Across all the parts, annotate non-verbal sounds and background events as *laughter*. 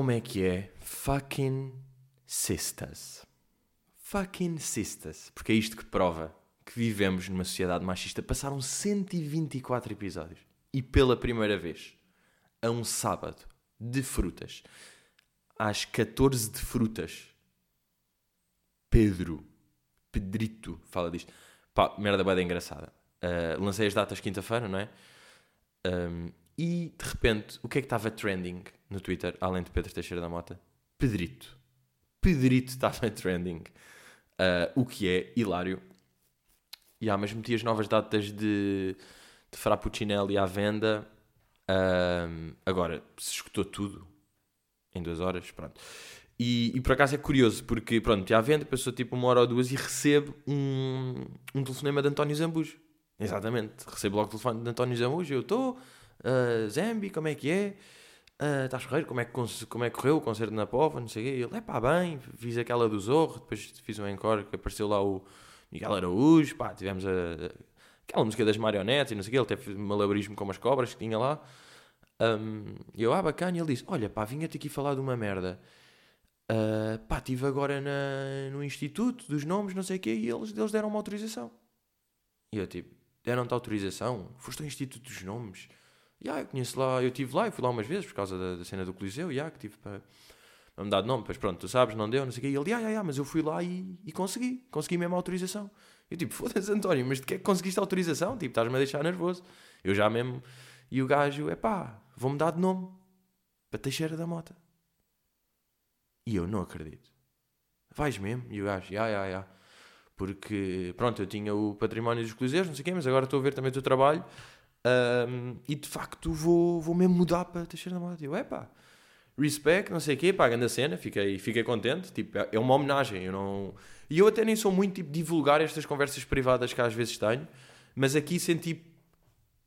como é que é? Fucking sisters. Fucking sisters. Porque é isto que prova que vivemos numa sociedade machista. Passaram 124 episódios. E pela primeira vez, a um sábado, de frutas, às 14 de frutas, Pedro, Pedrito, fala disto. Pá, merda bem engraçada. Uh, lancei as datas quinta-feira, não é? Um, e de repente, o que é que estava trending no Twitter, além de Pedro Teixeira da Mota? Pedrito. Pedrito estava *laughs* trending. Uh, o que é hilário. E há, mas meti as novas datas de, de Frappuccinelli à venda. Uh, agora, se escutou tudo em duas horas, pronto. E, e, por acaso é curioso, porque pronto, à venda, passou tipo uma hora ou duas e recebo um, um telefonema de António Zambujo. Exatamente, recebo logo o telefone de António Zambujo. Eu estou, uh, Zambi, como é que é? Uh, estás? Como é, que, como é que correu o concerto na Pova? Não sei o quê. Ele, é pá, bem, fiz aquela do Zorro, depois fiz um encore que apareceu lá o Miguel Araújo, pá, tivemos a, a, aquela música das marionetes e não sei o quê. Ele teve malabarismo com umas cobras que tinha lá. Um, e eu, ah, bacana, e ele disse: Olha, pá, vinha-te aqui falar de uma merda. Uh, pá, estive agora na, no Instituto dos Nomes, não sei o quê, e eles, eles deram uma autorização. E eu, tipo, deram-te autorização? Foste ao Instituto dos Nomes? Yeah, eu conheço lá, eu estive lá, e fui lá umas vezes por causa da, da cena do Coliseu, yeah, que tive para, me dar de nome, pois pronto, tu sabes, não deu, não sei o quê. E ele, yeah, yeah, yeah, mas eu fui lá e, e consegui, consegui mesmo a autorização. Eu tipo, foda-se António, mas de que é que conseguiste a autorização? Tipo, estás-me a deixar nervoso. Eu já mesmo, e o gajo, é pá, vou-me dar de nome, para Teixeira da Mota. E eu não acredito. Vais mesmo? E o gajo, ya, ya, ya. Porque, pronto, eu tinha o património dos Coliseus, não sei o quê, mas agora estou a ver também o teu trabalho. Um, e de facto vou, vou mesmo mudar para Teixeira da Mota. Eu, é pá, respect, não sei o quê, pagando a cena, fiquei, fiquei contente. Tipo, é, é uma homenagem. Eu não... E eu até nem sou muito tipo divulgar estas conversas privadas que às vezes tenho, mas aqui senti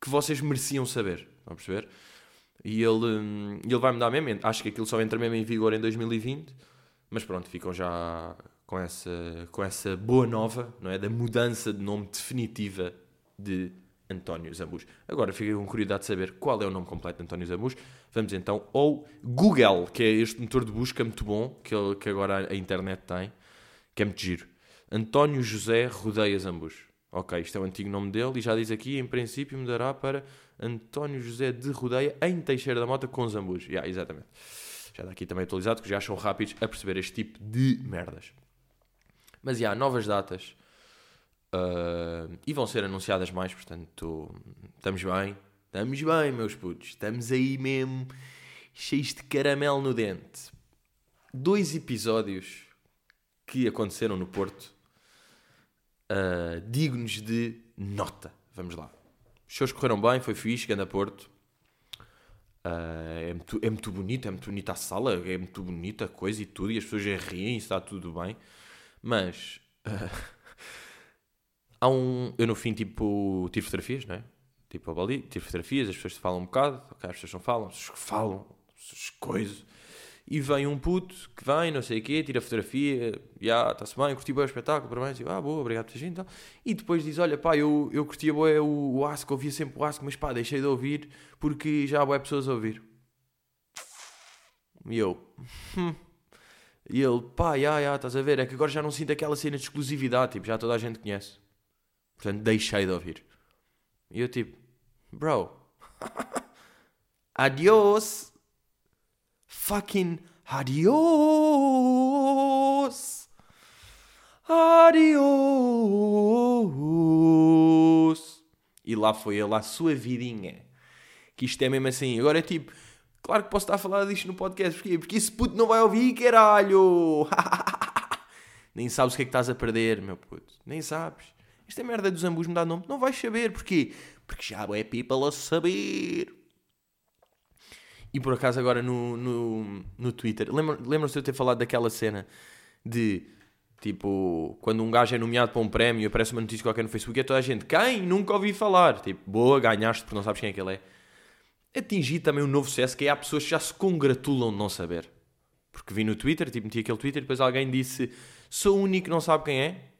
que vocês mereciam saber. Estão a perceber? E ele, hum, ele vai mudar mesmo. Acho que aquilo só entra mesmo em vigor em 2020. Mas pronto, ficam já com essa, com essa boa nova, não é? Da mudança de nome definitiva de António Zambus. Agora fiquei com curiosidade de saber qual é o nome completo de António Zambus. Vamos então ao Google, que é este motor de busca muito bom que, que agora a internet tem, que é muito giro. António José Rodeia Zambus. Ok, isto é o antigo nome dele e já diz aqui, em princípio, mudará para António José de Rodeia em Teixeira da Mota com Zambus. Yeah, exatamente. Já daqui também atualizado, que já são rápidos a perceber este tipo de merdas. Mas, já, yeah, novas datas. Uh, e vão ser anunciadas mais, portanto, estamos bem. Estamos bem, meus putos. Estamos aí mesmo, cheios de caramelo no dente. Dois episódios que aconteceram no Porto, uh, dignos de nota. Vamos lá. Os shows correram bem, foi fixe, ganda Porto. Uh, é, muito, é muito bonito, é muito bonita a sala, é muito bonita a coisa e tudo, e as pessoas riem, está tudo bem. Mas uh, há um. Eu no fim, tipo, tive fotografias, não é? Tipo, ali, tive fotografias, as pessoas falam um bocado, okay, as pessoas não falam, as pessoas falam, as coisas. E vem um puto que vem, não sei o quê, tira fotografia, já, está-se bem, curti bem o espetáculo, parabéns, e ah, boa, obrigado por gente. E depois diz, olha, pá, eu, eu curtia bem o, o Asco, ouvia sempre o Asco, mas pá, deixei de ouvir porque já há boas pessoas a ouvir. E eu, hum. E ele, pá, já, já, estás a ver, é que agora já não sinto aquela cena de exclusividade, tipo, já toda a gente conhece. Portanto, deixei de ouvir. E eu tipo, bro, *laughs* adiós fucking adiós. Adiós. E lá foi ele, a sua vidinha. Que isto é mesmo assim. Agora é tipo, claro que posso estar a falar disto no podcast. Porquê? Porque esse puto não vai ouvir, caralho. *laughs* Nem sabes o que é que estás a perder, meu puto. Nem sabes. Esta é merda dos ambos me dá nome. Não vais saber. Porquê? Porque já é people a saber. E por acaso agora no, no, no Twitter, lembram-se de eu ter falado daquela cena de tipo, quando um gajo é nomeado para um prémio e aparece uma notícia qualquer no Facebook, é toda a gente, quem? Nunca ouvi falar. Tipo, boa, ganhaste porque não sabes quem é que ele é. Atingi também um novo sucesso que é há pessoas que já se congratulam de não saber. Porque vi no Twitter, tipo, meti aquele Twitter e depois alguém disse, sou o único que não sabe quem é.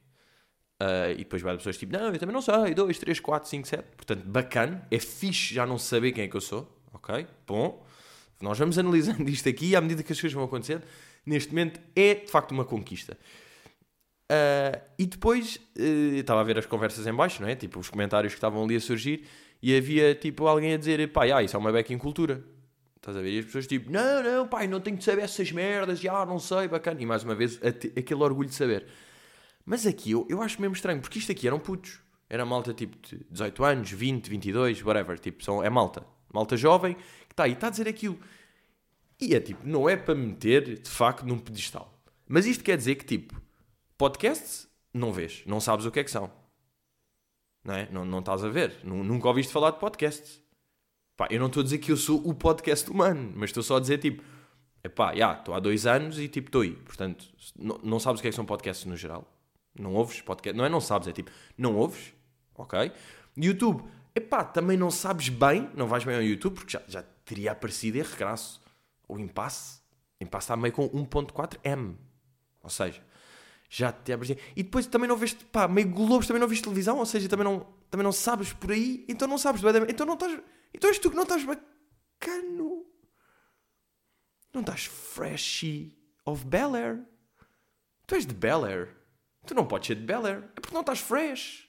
Uh, e depois vai pessoas tipo, não, eu também não sei, 2, 3, 4, 5, 7. Portanto, bacana, é fixe já não saber quem é que eu sou, ok? Bom nós vamos analisando *laughs* isto aqui à medida que as coisas vão acontecendo. Neste momento é de facto uma conquista. Uh, e depois uh, estava a ver as conversas em baixo, não é? Tipo, os comentários que estavam ali a surgir e havia tipo alguém a dizer: pá, ah, isso é uma beca em cultura. Estás a ver? E as pessoas tipo: não, não, pai, não tenho de saber essas merdas, já não sei, bacana. E mais uma vez, aquele orgulho de saber. Mas aqui eu, eu acho mesmo estranho, porque isto aqui eram putos. Era malta tipo de 18 anos, 20, 22, whatever. Tipo, são, é malta. Malta jovem que está aí, está a dizer aquilo. E é tipo, não é para meter de facto num pedestal. Mas isto quer dizer que tipo Podcasts, não vês, não sabes o que é que são. Não é? Não, não estás a ver. Nunca ouviste falar de podcasts. Pá, eu não estou a dizer que eu sou o podcast humano, mas estou só a dizer tipo, epá, já, estou há dois anos e tipo, estou aí. Portanto, não, não sabes o que é que são podcasts no geral. Não ouves podcast. Não é não sabes, é tipo, não ouves, ok? YouTube, epá, também não sabes bem, não vais bem ao YouTube, porque já, já teria aparecido erro graço. O impasse. Impasse está meio com 1.4M. Ou seja, já te aparecia. E depois também não vês, pá, meio Globos, também não vês televisão, ou seja, também não, também não sabes por aí, então não sabes, então não estás, então és tu que não estás bacano. Não estás freshy of Bel Air. Tu és de Bel Air. Tu não podes ser de Bel Air. É porque não estás fresh.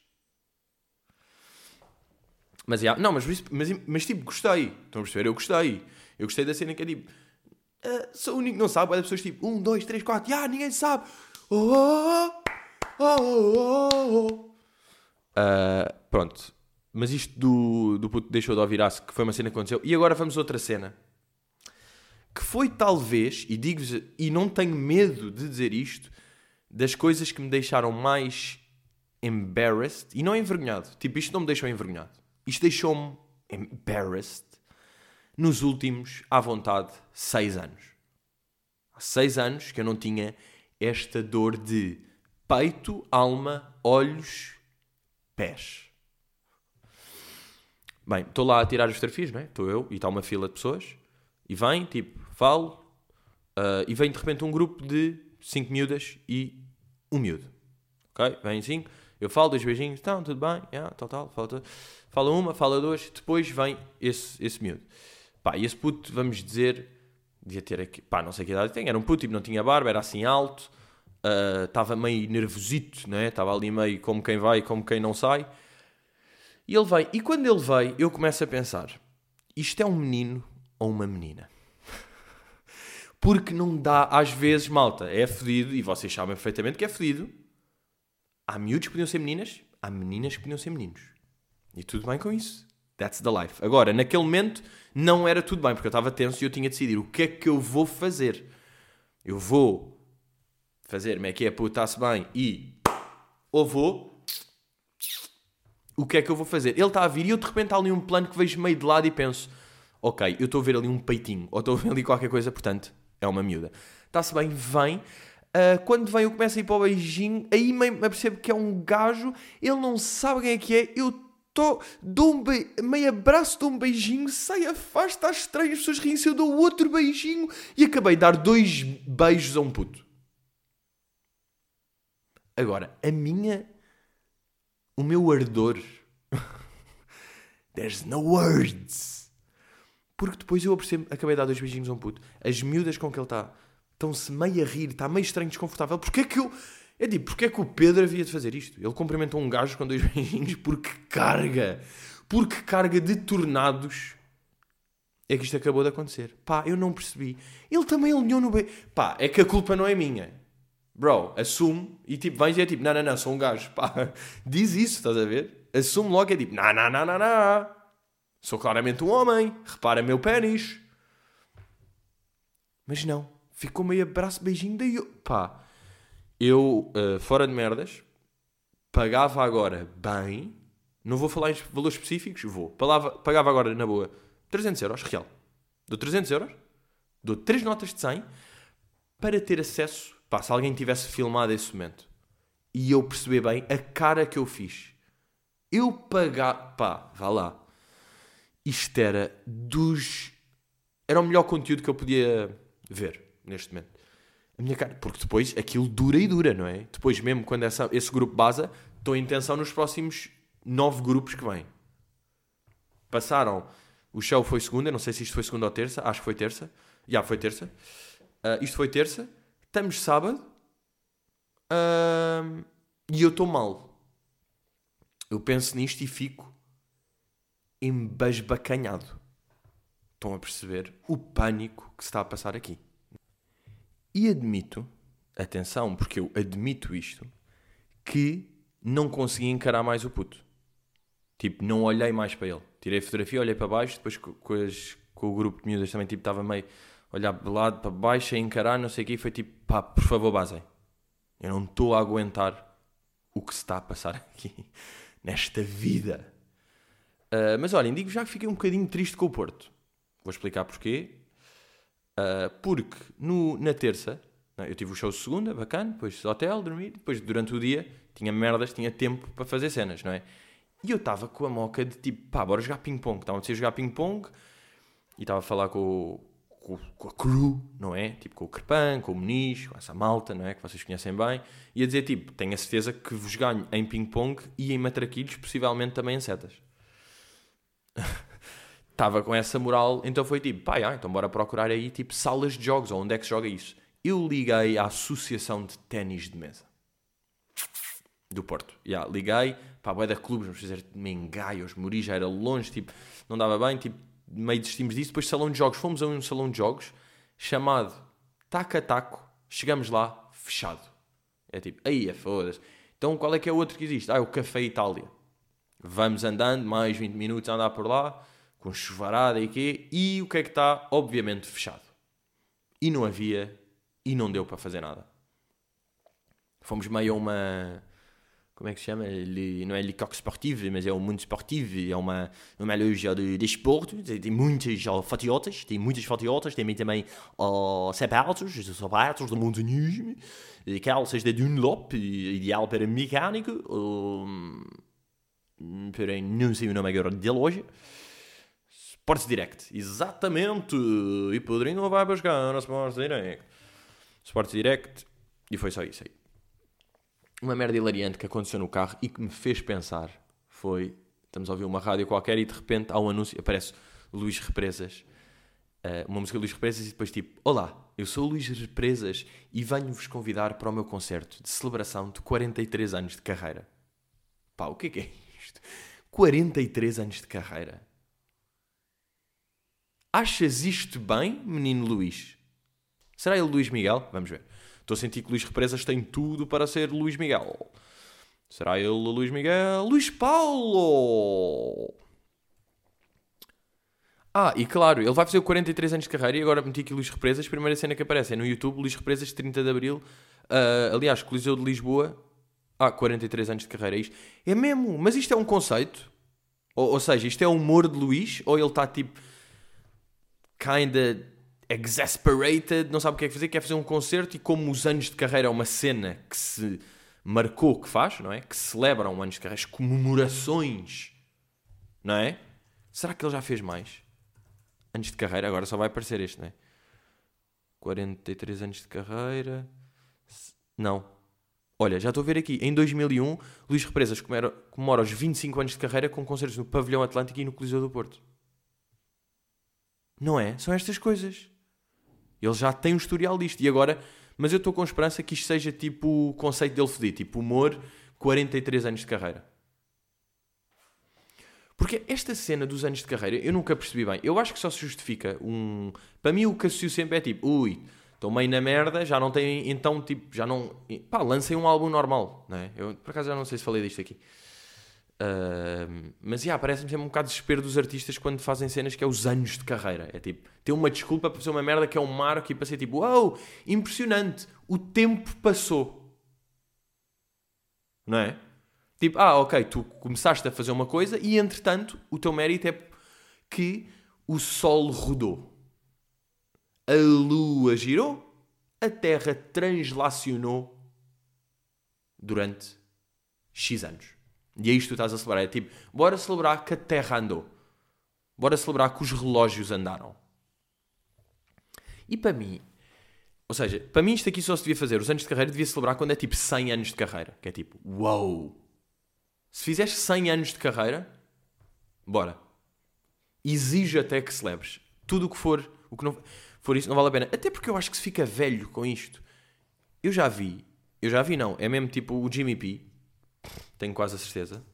Mas, yeah, não, mas, mas, mas tipo, gostei. Estão a perceber? Eu gostei. Eu gostei da cena que é tipo, uh, sou o único que não sabe. As pessoas tipo, um, dois, três, quatro, ah, ninguém sabe. Oh, oh, oh, uh, pronto. Mas isto do, do puto deixou de ouvir que foi uma cena que aconteceu. E agora vamos a outra cena. Que foi talvez, e digo-vos, e não tenho medo de dizer isto, das coisas que me deixaram mais embarrassed, e não envergonhado. Tipo, isto não me deixou envergonhado. Isto deixou-me embarrassed nos últimos, à vontade, seis anos. Há seis anos que eu não tinha esta dor de peito, alma, olhos, pés. Bem, estou lá a tirar os fotografias, não é? Estou eu e está uma fila de pessoas. E vem, tipo, falo. Uh, e vem de repente um grupo de cinco miúdas e um miúdo. Ok? Vem cinco. Eu falo, dois beijinhos. Estão, tudo bem? Yeah, tal, tal. Fala, fala uma, fala duas. Depois vem esse, esse miúdo. Pá, e esse puto, vamos dizer, devia ter aqui, pá, não sei que idade tem, era um puto, tipo, não tinha barba, era assim alto, estava uh, meio nervosito, né? Estava ali meio como quem vai, como quem não sai. E ele veio, e quando ele veio, eu começo a pensar: isto é um menino ou uma menina? Porque não dá, às vezes, malta, é fedido, e vocês sabem perfeitamente que é fedido. Há miúdos que podiam ser meninas, há meninas que podiam ser meninos. E tudo bem com isso. That's the life. Agora, naquele momento, não era tudo bem, porque eu estava tenso e eu tinha de decidir o que é que eu vou fazer. Eu vou fazer, como é que é, puta-se bem, e... Ou vou... O que é que eu vou fazer? Ele está a vir e eu de repente há ali um plano que vejo meio de lado e penso... Ok, eu estou a ver ali um peitinho, ou estou a ver ali qualquer coisa, portanto, é uma miúda. Está-se bem, vem... Uh, quando vem eu começo a ir para o beijinho, aí me percebo que é um gajo, ele não sabe quem é que é, eu Tô, dou um be... meio abraço, dou um beijinho, sai, afasta, está estranho, as pessoas riem-se, eu dou outro beijinho e acabei de dar dois beijos a um puto. Agora, a minha. O meu ardor. *laughs* There's no words. Porque depois eu percebo, acabei de dar dois beijinhos a um puto. As miúdas com que ele está estão-se meio a rir, está meio estranho, desconfortável. Porquê que eu é tipo, porque é que o Pedro havia de fazer isto? Ele cumprimentou um gajo com dois *laughs* beijinhos porque carga. Porque carga de tornados é que isto acabou de acontecer. Pá, eu não percebi. Ele também alinhou no beijo. Pá, é que a culpa não é minha. Bro, assume e tipo, vens e é tipo, não, não, não, sou um gajo. *laughs* Pá, diz isso, estás a ver? Assume logo, é tipo, não, não, não, não, não. Sou claramente um homem. Repara meu pênis. Mas não. Ficou meio abraço, beijinho, daí. Pá, eu, uh, fora de merdas, pagava agora bem, não vou falar em valores específicos, vou, pagava, pagava agora na boa 300 euros, real. Dou 300 euros, dou 3 notas de 100 para ter acesso, pá, se alguém tivesse filmado esse momento e eu perceber bem a cara que eu fiz. Eu pagar, pá, vá lá. Isto era dos. Era o melhor conteúdo que eu podia ver neste momento a minha cara. Porque depois aquilo dura e dura, não é? Depois, mesmo quando essa, esse grupo basa, estou em tensão nos próximos nove grupos que vêm. Passaram O show foi segunda, não sei se isto foi segunda ou terça, acho que foi terça. Já foi terça. Uh, isto foi terça. Estamos sábado. Uh, e eu estou mal. Eu penso nisto e fico embasbacanhado. Estão a perceber o pânico que se está a passar aqui. E admito, atenção, porque eu admito isto, que não consegui encarar mais o puto. Tipo, não olhei mais para ele. Tirei a fotografia, olhei para baixo, depois com, as, com o grupo de miúdas também, tipo, estava meio a olhar de lado para baixo, a encarar, não sei o quê, e foi tipo, pá, por favor, basem. Eu não estou a aguentar o que se está a passar *laughs* aqui, nesta vida. Uh, mas olhem, digo já que fiquei um bocadinho triste com o Porto. Vou explicar porquê. Uh, porque no, na terça, eu tive o show segunda, bacana, depois hotel, dormir, depois durante o dia tinha merdas, tinha tempo para fazer cenas, não é? E eu estava com a moca de tipo, pá, bora jogar ping-pong. Estava a jogar ping-pong e estava a falar com, com, com, a crew, não é? Tipo, com o Crepan, com o Muniz, com essa malta, não é? Que vocês conhecem bem. E a dizer, tipo, tenho a certeza que vos ganho em ping-pong e em matraquilhos, possivelmente também em setas. *laughs* Estava com essa moral, então foi tipo, pá, já, então bora procurar aí, tipo, salas de jogos, ou onde é que se joga isso. Eu liguei à Associação de Ténis de Mesa do Porto. Yeah, liguei, pá, boia da clubes, vamos fazer Mengaios, Mori já era longe, tipo, não dava bem, tipo, meio desistimos disso. Depois salão de jogos, fomos a um salão de jogos chamado Taca Taco, chegamos lá, fechado. É tipo, aí é foda-se. Então qual é que é o outro que existe? Ah, é o Café Itália. Vamos andando, mais 20 minutos a andar por lá, com chuvarada e quê, e o que é que está? Obviamente fechado. E não havia, e não deu para fazer nada. Fomos meio a uma como é que se chama? Ele, não é Licoque Sportivo, mas é o Mundo Esportivo, é uma, uma loja de de, tem muitas uh, fatiotas, tem muitas fatiotas, tem também uh, sapatos, sapatos de montanhismo, calças da Dunlop, ideal para mecânico, um, porém não sei o nome agora da loja. Sports Direct, exatamente, e Pedrinho não vai buscar no Sports Direct. Sports Direct, e foi só isso aí uma merda hilariante que aconteceu no carro e que me fez pensar foi: estamos a ouvir uma rádio qualquer e de repente há um anúncio, aparece Luís Represas, uh, uma música de Luís Represas, e depois tipo: Olá, eu sou o Luís Represas e venho-vos convidar para o meu concerto de celebração de 43 anos de carreira. Pá, o que é que é isto? 43 anos de carreira. Achas isto bem, menino Luís? Será ele Luís Miguel? Vamos ver. Estou a sentir que Luís Represas tem tudo para ser Luís Miguel. Será ele Luís Miguel? Luís Paulo! Ah, e claro, ele vai fazer 43 anos de carreira e agora meti aqui Luís Represas. Primeira cena que aparece é no YouTube, Luís Represas, 30 de Abril. Uh, aliás, Coliseu de Lisboa. Ah, 43 anos de carreira. É isto. É mesmo, mas isto é um conceito? Ou, ou seja, isto é o humor de Luís? Ou ele está tipo. Kinda exasperated, não sabe o que é que fazer, quer fazer um concerto e como os anos de carreira é uma cena que se marcou que faz, não é? Que celebram anos de carreira, as comemorações, não é? Será que ele já fez mais? Anos de carreira, agora só vai aparecer este, não é? 43 anos de carreira. Não. Olha, já estou a ver aqui. Em 2001, Luís Represas comemora, os 25 anos de carreira com concertos no Pavilhão Atlântico e no Coliseu do Porto. Não é? São estas coisas. Ele já tem um historial disto. E agora, mas eu estou com esperança que isto seja tipo o conceito dele fedido, tipo humor, 43 anos de carreira. Porque esta cena dos anos de carreira eu nunca percebi bem. Eu acho que só se justifica um. Para mim, o que associo sempre é tipo, ui, estou meio na merda, já não tem. Então, tipo, já não. Pá, lancei um álbum normal, não é? Eu por acaso já não sei se falei disto aqui. Uh, mas, yeah, parece-me sempre um bocado desespero dos artistas quando fazem cenas que é os anos de carreira. É tipo, ter uma desculpa para fazer uma merda que é um marco e para ser tipo, uau, impressionante, o tempo passou. Não é? Tipo, ah, ok, tu começaste a fazer uma coisa e entretanto o teu mérito é que o Sol rodou, a Lua girou, a Terra translacionou durante X anos. E é isto que tu estás a celebrar. É tipo, bora celebrar que a Terra andou. Bora celebrar que os relógios andaram. E para mim, ou seja, para mim isto aqui só se devia fazer. Os anos de carreira devia celebrar quando é tipo 100 anos de carreira. Que é tipo, uau! Se fizeres 100 anos de carreira, bora. Exige até que celebres. Tudo o que for, o que não for isso, não vale a pena. Até porque eu acho que se fica velho com isto. Eu já vi, eu já vi, não. É mesmo tipo o Jimmy P. Tenho quase a certeza.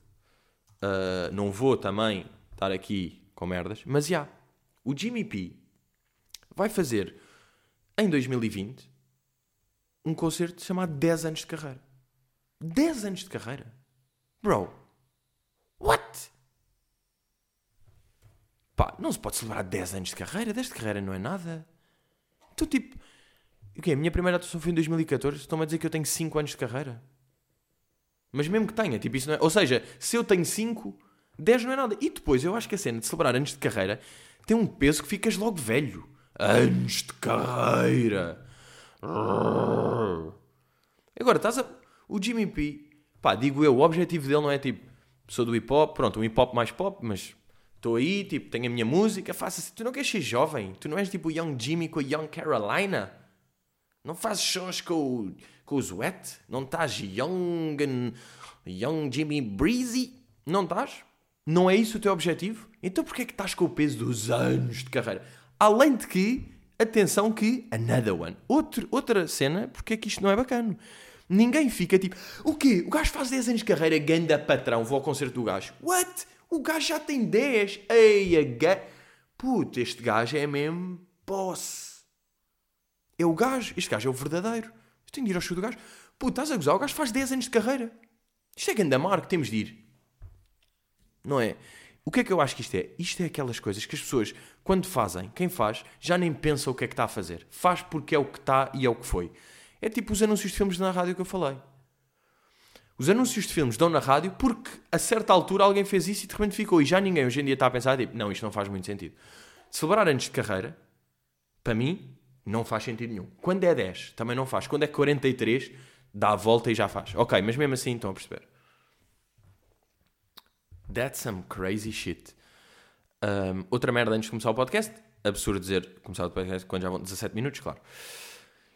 Uh, não vou também estar aqui com merdas, mas já. O Jimmy P vai fazer em 2020 um concerto chamado 10 anos de carreira. 10 anos de carreira? Bro, what? Pá, não se pode celebrar 10 anos de carreira. 10 de carreira não é nada. Então, tipo, o quê? A minha primeira atuação foi em 2014. Estão-me a dizer que eu tenho 5 anos de carreira. Mas mesmo que tenha, tipo, isso não é... Ou seja, se eu tenho 5, 10 não é nada. E depois, eu acho que a cena de celebrar anos de carreira tem um peso que ficas logo velho. Anos de carreira. Agora, estás a... O Jimmy P, pá, digo eu, o objetivo dele não é tipo, sou do hip hop, pronto, um hip hop mais pop, mas estou aí, tipo, tenho a minha música, faço assim. Tu não queres ser jovem? Tu não és tipo o Young Jimmy com a Young Carolina? Não fazes sons com, o, com os Wet? Não estás Young, young Jimmy Breezy? Não estás? Não é isso o teu objetivo? Então porquê é que estás com o peso dos anos de carreira? Além de que, atenção que, another one. Outro, outra cena, porque é que isto não é bacana. Ninguém fica tipo, o quê? O gajo faz 10 anos de carreira, ganda patrão, vou ao concerto do gajo. What? O gajo já tem 10. Ei, a ga... Puto, este gajo é mesmo boss. É o gajo. Este gajo é o verdadeiro. Eu tenho de ir ao show do gajo. Puto, estás a gozar? O gajo faz 10 anos de carreira. Isto é ganda marca, temos de ir. Não é? O que é que eu acho que isto é? Isto é aquelas coisas que as pessoas, quando fazem, quem faz, já nem pensa o que é que está a fazer. Faz porque é o que está e é o que foi. É tipo os anúncios de filmes na rádio que eu falei. Os anúncios de filmes dão na rádio porque a certa altura alguém fez isso e de repente ficou. E já ninguém hoje em dia está a pensar, tipo, não, isto não faz muito sentido. Celebrar antes de carreira, para mim, não faz sentido nenhum. Quando é 10, também não faz. Quando é 43, dá a volta e já faz. Ok, mas mesmo assim estão a perceber. That's some crazy shit. Um, outra merda antes de começar o podcast. Absurdo dizer começar o podcast quando já vão 17 minutos, claro.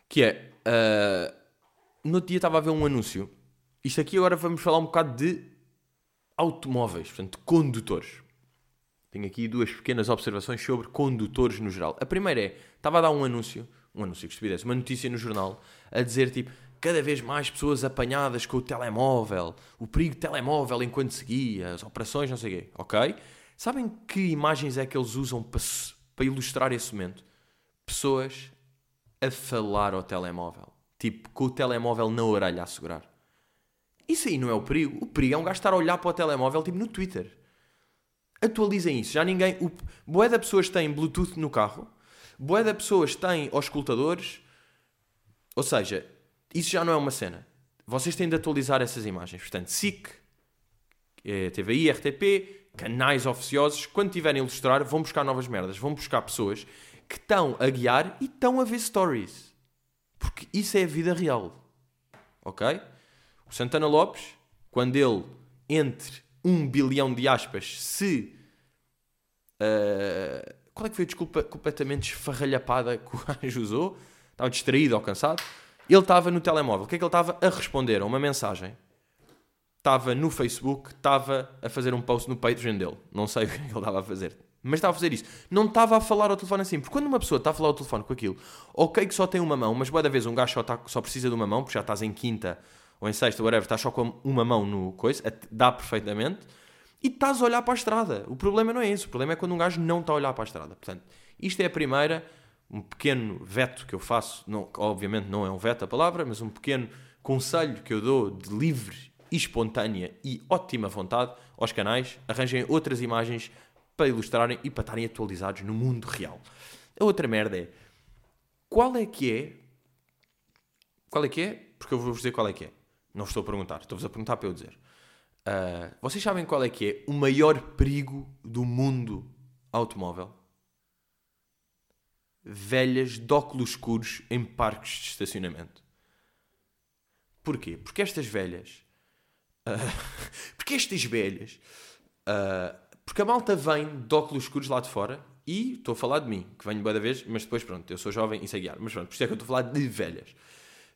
Que é. Uh, no outro dia estava a ver um anúncio. Isto aqui agora vamos falar um bocado de automóveis, portanto, condutores. Tenho aqui duas pequenas observações sobre condutores no geral. A primeira é: estava a dar um anúncio, um anúncio que estupidez, uma notícia no jornal, a dizer tipo cada vez mais pessoas apanhadas com o telemóvel, o perigo de telemóvel enquanto seguia, as operações, não sei o quê, ok? Sabem que imagens é que eles usam para, para ilustrar esse momento? Pessoas a falar ao telemóvel, tipo com o telemóvel na orelha a segurar. Isso aí não é o perigo. O perigo é um gajo estar a olhar para o telemóvel, tipo no Twitter. Atualizem isso. Já ninguém. O... Boé da pessoas têm Bluetooth no carro, boé da pessoas têm auscultadores. Ou seja, isso já não é uma cena. Vocês têm de atualizar essas imagens. Portanto, SIC, eh, TVI, RTP, canais oficiosos, quando tiverem a ilustrar, vão buscar novas merdas. Vão buscar pessoas que estão a guiar e estão a ver stories. Porque isso é a vida real. Ok? O Santana Lopes, quando ele, entre um bilhão de aspas, se. Uh, qual é que foi a desculpa completamente esfarralhapada que o *laughs* gajo usou? Estava distraído ou cansado. Ele estava no telemóvel. O que é que ele estava a responder a uma mensagem? Estava no Facebook, estava a fazer um post no Patreon dele. Não sei *laughs* o que é que ele estava a fazer. Mas estava a fazer isso. Não estava a falar ao telefone assim. Porque quando uma pessoa está a falar ao telefone com aquilo, ok que só tem uma mão, mas boa da vez um gajo só, está, só precisa de uma mão, porque já estás em quinta ou em sexta, whatever, estás só com uma mão no coisa, dá perfeitamente, e estás a olhar para a estrada. O problema não é isso. O problema é quando um gajo não está a olhar para a estrada. Portanto, isto é a primeira um pequeno veto que eu faço, não, obviamente não é um veto a palavra, mas um pequeno conselho que eu dou de livre espontânea e ótima vontade aos canais, arranjem outras imagens para ilustrarem e para estarem atualizados no mundo real. A outra merda é qual é que é qual é que é? Porque eu vou-vos dizer qual é que é. Não estou a perguntar, estou-vos a perguntar para eu dizer. Uh, vocês sabem qual é que é o maior perigo do mundo automóvel? velhas de óculos escuros em parques de estacionamento. Porquê? Porque estas velhas. Uh, *laughs* porque estas velhas. Uh, porque a malta vem de óculos escuros lá de fora e estou a falar de mim, que venho boa da vez, mas depois pronto, eu sou jovem e sei guiar. Mas pronto, por isso é que eu estou a falar de velhas.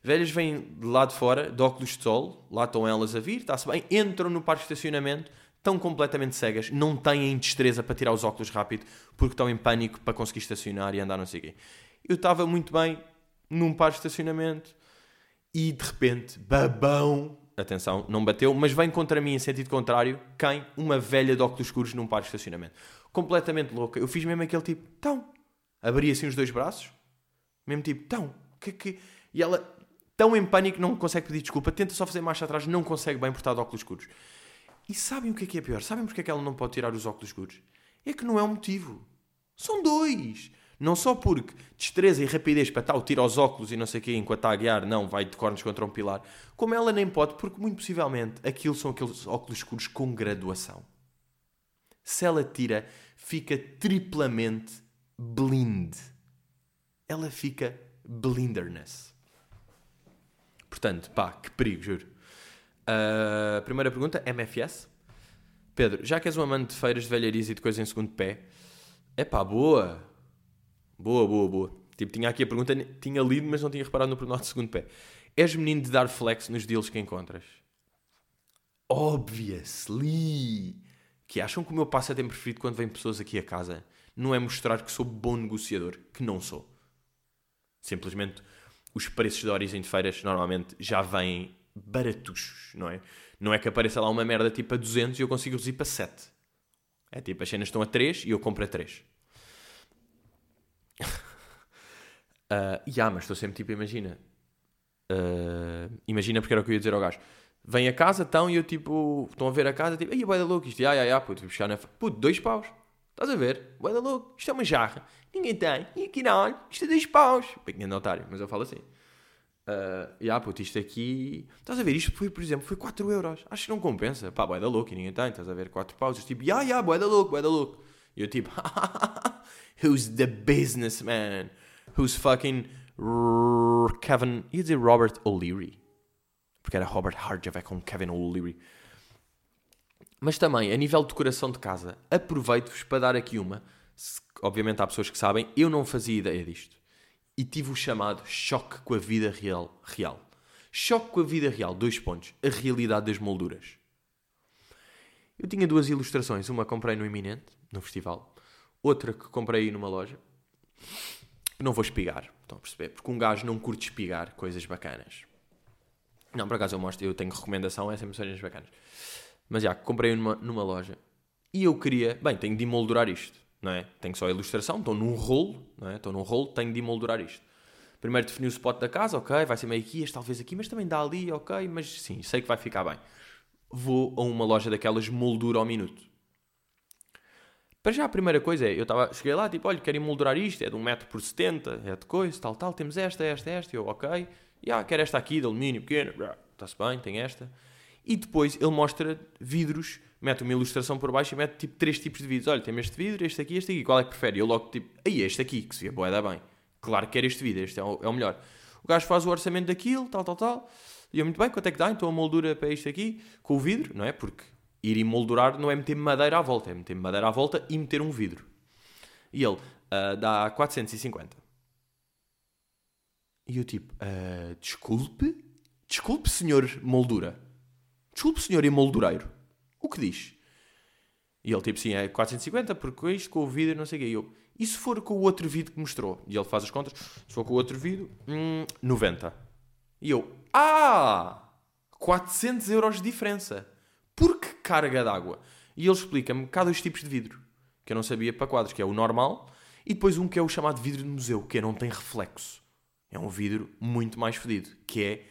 Velhas vêm de lá de fora, de óculos de sol, lá estão elas a vir, está-se bem, entram no parque de estacionamento, estão completamente cegas, não têm destreza para tirar os óculos rápido, porque estão em pânico para conseguir estacionar e andar não sei o quê. Eu estava muito bem num par de estacionamento e de repente, babão, atenção, não bateu, mas vem contra mim em sentido contrário, quem? Uma velha de óculos escuros num par de estacionamento. Completamente louca. Eu fiz mesmo aquele tipo, tão. Abri assim os dois braços, mesmo tipo, tão. Que, que... E ela, tão em pânico, não consegue pedir desculpa, tenta só fazer marcha atrás, não consegue bem por estar de óculos escuros. E sabem o que é que é pior? Sabem porque é que ela não pode tirar os óculos escuros? É que não é um motivo. São dois. Não só porque destreza e rapidez para tal, tira os óculos e não sei o quê, enquanto está a guiar, não, vai de cornos contra um pilar. Como ela nem pode, porque muito possivelmente aquilo são aqueles óculos escuros com graduação. Se ela tira, fica triplamente blind. Ela fica blinderness. Portanto, pá, que perigo, juro. Uh, primeira pergunta, MFS. Pedro, já que és um amante de feiras de velharias e de coisas em segundo pé, é pá, boa. Boa, boa, boa. Tipo, tinha aqui a pergunta, tinha lido, mas não tinha reparado no pronome de segundo pé. És menino de dar flex nos deals que encontras? Obviously! Que acham que o meu passatempo preferido quando vêm pessoas aqui a casa não é mostrar que sou bom negociador, que não sou. Simplesmente os preços de origem de feiras normalmente já vêm baratuchos, não é? Não é que apareça lá uma merda tipo a 200 e eu consigo reduzir para 7. É tipo, as cenas estão a 3 e eu compro a 3. Uh, yeah, mas estou sempre tipo, imagina. Uh, imagina porque era o que eu ia dizer ao gajo. Vem a casa, estão e eu tipo, estão a ver a casa, tipo, ai, vai da louco, isto, ai, ai, ai, puto, buscar na. Puto, dois paus. Estás a ver? Vai da louco, isto é uma jarra. Ninguém tem. E aqui não, isto é dois paus. Pequeno otário, mas eu falo assim. Uh, yeah, puto, isto aqui. Estás a ver? Isto foi, por exemplo, foi 4 euros. Acho que não compensa. Pá, boé da louco e ninguém tem. Estás a ver? 4 paus. Eu, tipo, ya, ya, boé da louco, boé da louco. E eu tipo, *laughs* who's the businessman? who's fucking Kevin. ia dizer Robert O'Leary. Porque era Robert vai com Kevin O'Leary. Mas também, a nível de decoração de casa, aproveito-vos para dar aqui uma. Obviamente há pessoas que sabem, eu não fazia ideia disto. E tive o chamado choque com a vida real. real. Choque com a vida real, dois pontos. A realidade das molduras. Eu tinha duas ilustrações. Uma comprei no Iminente, no festival. Outra que comprei numa loja não vou espigar, estão a perceber? Porque um gajo não curte espigar coisas bacanas. Não, por acaso eu mostro, eu tenho recomendação, é sempre coisas bacanas. Mas já, comprei numa, numa loja e eu queria, bem, tenho de emoldurar isto, não é? Tenho só a ilustração, estou num rolo, não é? Estou num rolo, tenho de emoldurar isto. Primeiro defini o spot da casa, ok, vai ser meio aqui, este talvez aqui, mas também dá ali, ok, mas sim, sei que vai ficar bem. Vou a uma loja daquelas moldura ao minuto. Para já a primeira coisa é, eu estava, cheguei lá, tipo, olha, quero emoldurar isto, é de 1 metro por 70, é de coisa, tal, tal, temos esta, esta, esta, eu, ok, e ah, quero esta aqui, de alumínio, pequeno, está-se bem, tem esta. E depois ele mostra vidros, mete uma ilustração por baixo e mete tipo três tipos de vidros. Olha, tem este vidro, este aqui, este aqui, qual é que prefere? E eu logo tipo, aí este aqui, que se boa, dá bem. Claro que quero este vidro, este é o, é o melhor. O gajo faz o orçamento daquilo, tal, tal, tal. E eu, muito bem, quanto é que dá? Então a moldura para este aqui, com o vidro, não é? Porque ir emoldurar não é meter madeira à volta, é meter madeira à volta e meter um vidro. E ele uh, dá 450. E eu tipo, uh, desculpe? Desculpe, senhor moldura. Desculpe, senhor emoldureiro. O que diz? E ele tipo, sim, é 450, porque isto com o vidro não sei o quê. E eu, e se for com o outro vidro que mostrou? E ele faz as contas. Se for com o outro vidro, hum, 90. E eu, ah! 400 euros de diferença. Por que carga d'água? E ele explica-me há dois tipos de vidro, que eu não sabia para quadros, que é o normal, e depois um que é o chamado vidro de museu, que é, não tem reflexo. É um vidro muito mais fedido, que é...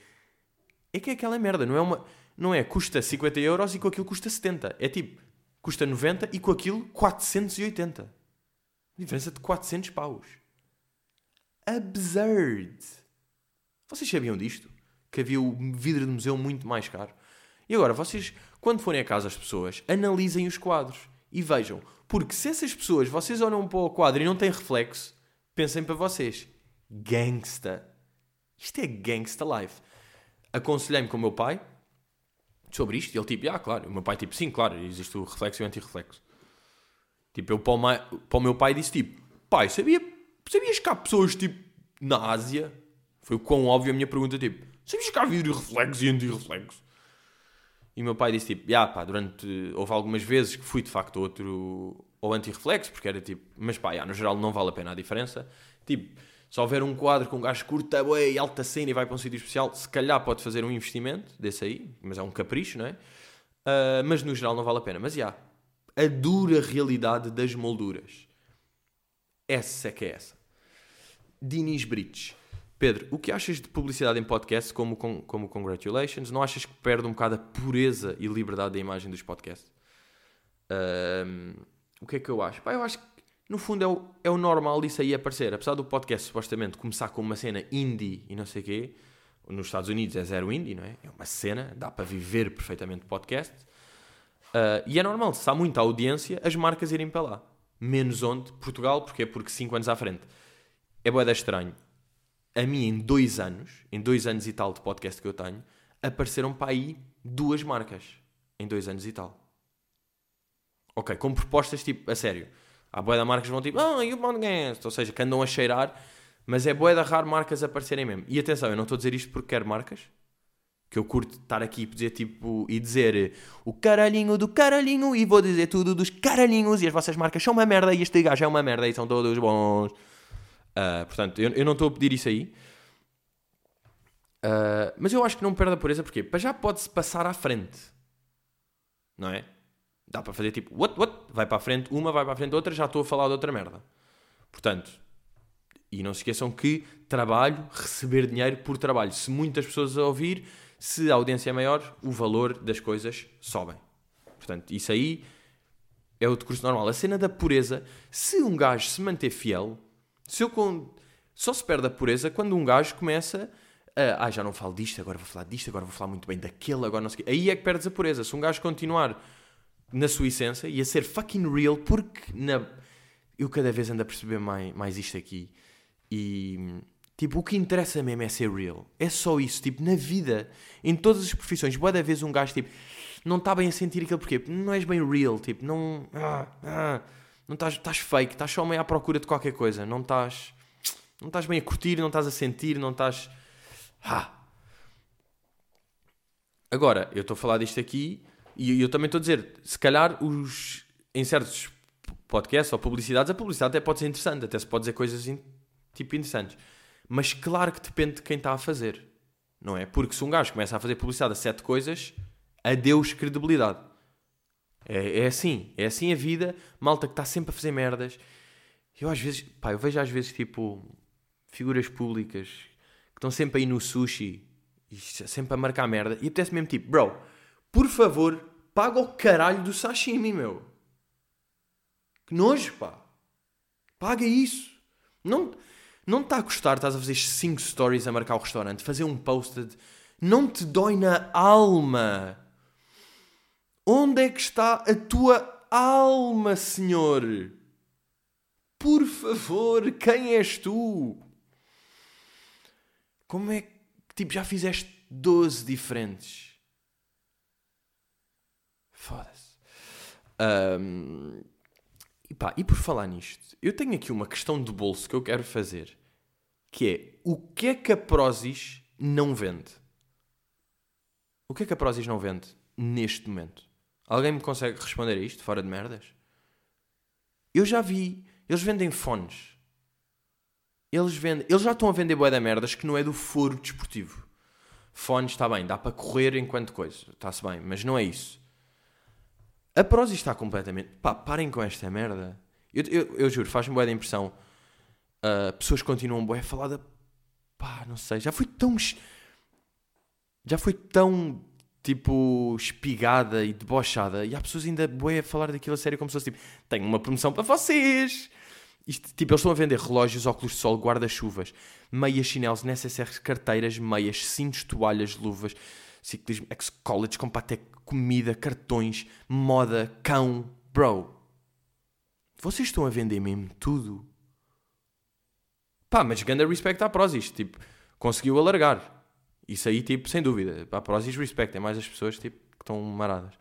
É que é aquela merda, não é uma... Não é, custa 50 euros e com aquilo custa 70. É tipo, custa 90 e com aquilo 480. Diferença de 400 paus. Absurd. Vocês sabiam disto? Que havia o vidro de museu muito mais caro. E agora, vocês, quando forem a casa as pessoas, analisem os quadros e vejam. Porque se essas pessoas, vocês olham para o quadro e não têm reflexo, pensem para vocês. Gangsta. Isto é gangsta life. Aconselhei-me com o meu pai sobre isto e ele tipo, ah, claro. O meu pai tipo, sim, claro, existe o reflexo e o antirreflexo. Tipo, eu para o, para o meu pai disse tipo, pai, sabia, sabias que há pessoas tipo na Ásia? Foi o quão óbvio a minha pergunta, tipo, sabias que há vidro reflexo e antirreflexo? E meu pai disse tipo, ah, pá, durante. Houve algumas vezes que fui de facto outro. Ou anti-reflexo, porque era tipo, mas pá, já, no geral não vale a pena a diferença. Tipo, se houver um quadro com um gajo curta, alta cena e vai para um sítio especial, se calhar pode fazer um investimento desse aí, mas é um capricho, não é? Uh, mas no geral não vale a pena. Mas já, a dura realidade das molduras. Essa é que é essa. Dinis Brites. Pedro, o que achas de publicidade em podcast como, como Congratulations? Não achas que perde um bocado a pureza e liberdade da imagem dos podcasts? Um, o que é que eu acho? Pá, eu acho que no fundo é o, é o normal disso aí aparecer. Apesar do podcast supostamente começar com uma cena indie e não sei o quê, nos Estados Unidos é zero indie, não é? É uma cena, dá para viver perfeitamente podcast. Uh, e é normal, se há muita audiência, as marcas irem para lá. Menos onde? Portugal, porque é porque 5 anos à frente. É boeda estranho a mim, em dois anos, em dois anos e tal de podcast que eu tenho, apareceram para aí duas marcas. Em dois anos e tal. Ok, com propostas tipo, a sério. Há boia de marcas que vão tipo, ah, you podcast, ou seja, que andam a cheirar, mas é boia de raro marcas aparecerem mesmo. E atenção, eu não estou a dizer isto porque quero marcas, que eu curto estar aqui e dizer tipo, e dizer o caralhinho do caralhinho e vou dizer tudo dos caralhinhos e as vossas marcas são uma merda e este gajo é uma merda e são todos bons. Uh, portanto, eu, eu, não estou a pedir isso aí. Uh, mas eu acho que não perde a pureza, porque já pode-se passar à frente. Não é? Dá para fazer tipo, what, what? Vai para a frente uma, vai para a frente outra, já estou a falar de outra merda. Portanto, e não se esqueçam que trabalho, receber dinheiro por trabalho. Se muitas pessoas a ouvir, se a audiência é maior, o valor das coisas sobem. Portanto, isso aí é o decurso normal. A cena da pureza, se um gajo se manter fiel, se eu. Só se perde a pureza quando um gajo começa a. Ah, já não falo disto, agora vou falar disto, agora vou falar muito bem daquele, agora não sei Aí é que perdes a pureza. Se um gajo continuar na sua essência e a ser fucking real, porque na... eu cada vez ando a perceber mais, mais isto aqui. E. Tipo, o que interessa mesmo é ser real. É só isso. Tipo, na vida, em todas as profissões, boa da vez um gajo, tipo, não está bem a sentir aquilo porque não és bem real. Tipo, não. Ah, ah. Não estás, fake, estás só meio à procura de qualquer coisa. Não estás, não estás bem a curtir, não estás a sentir, não estás. Ah. Agora, eu estou a falar disto aqui e eu também estou a dizer, se calhar os, em certos podcasts ou publicidades, a publicidade até pode ser interessante, até se pode dizer coisas in, tipo interessantes. Mas claro que depende de quem está a fazer, não é? Porque se um gajo começa a fazer publicidade a sete coisas, adeus credibilidade. É, é assim, é assim a vida. Malta que está sempre a fazer merdas. Eu às vezes, pá, eu vejo às vezes tipo figuras públicas que estão sempre aí no sushi e sempre a marcar merda. E apetece mesmo tipo, bro, por favor, paga o caralho do sashimi, meu. Que nojo, pá. Paga isso. Não não está a custar, estás a fazer 5 stories a marcar o restaurante, fazer um posted. Não te dói na alma Onde é que está a tua alma, Senhor? Por favor, quem és tu? Como é que, tipo, já fizeste 12 diferentes? Foda-se. Um, e pá, e por falar nisto, eu tenho aqui uma questão de bolso que eu quero fazer. Que é, o que é que a Prozis não vende? O que é que a Prozis não vende neste momento? Alguém me consegue responder a isto, fora de merdas? Eu já vi. Eles vendem fones. Eles, vendem, eles já estão a vender boé da merdas que não é do foro desportivo. Fones, está bem, dá para correr enquanto coisa. Está-se bem, mas não é isso. A Prozis está completamente... Pá, parem com esta merda. Eu, eu, eu juro, faz-me boé da impressão. Uh, pessoas continuam boé a falar da... Pá, não sei. Já foi tão... Já foi tão tipo, espigada e debochada. E há pessoas ainda boé a falar daquilo a sério como se fosse tipo, tenho uma promoção para vocês. Isto, tipo, eles estão a vender relógios, óculos de sol, guarda-chuvas, meias chinelos, necessaires, carteiras, meias, cintos, toalhas, luvas, ciclismo, ex-college, compactec, comida, cartões, moda, cão. Bro, vocês estão a vender mesmo tudo? Pá, mas ganda respect à Prozis, tipo, conseguiu alargar. Isso aí, tipo, sem dúvida. Para Prozis, respect. É mais as pessoas, tipo, que estão maradas.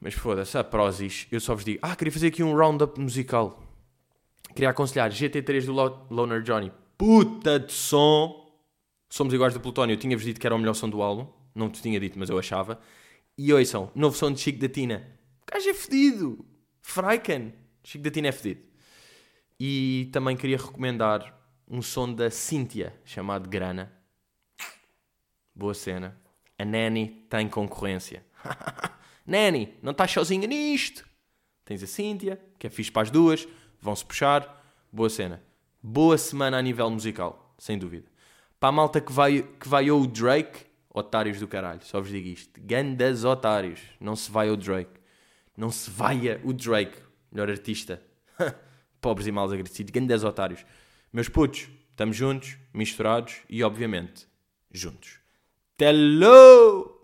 Mas foda-se, a Prozis, eu só vos digo, ah, queria fazer aqui um roundup musical. Queria aconselhar GT3 do Loner Johnny. Puta de som! Somos iguais do Plutónio. Eu tinha-vos dito que era o melhor som do álbum. não te tinha dito, mas eu achava. E ouçam, novo som de Chico da Tina. O gajo é fedido. Freiken. Chico da Tina é fedido. E também queria recomendar um som da Cíntia, chamado Grana. Boa cena. A Nanny está em concorrência. *laughs* Nanny, não estás sozinha nisto. Tens a Cíntia, que é fixe para as duas. Vão-se puxar. Boa cena. Boa semana a nível musical, sem dúvida. Para a malta que vai, que vai o Drake, otários do caralho, só vos digo isto. Gandas otários. Não se vai o Drake. Não se vai o Drake, melhor artista. *laughs* Pobres e maus agradecidos. Gandas otários. Meus putos, estamos juntos, misturados e, obviamente, juntos. Hello!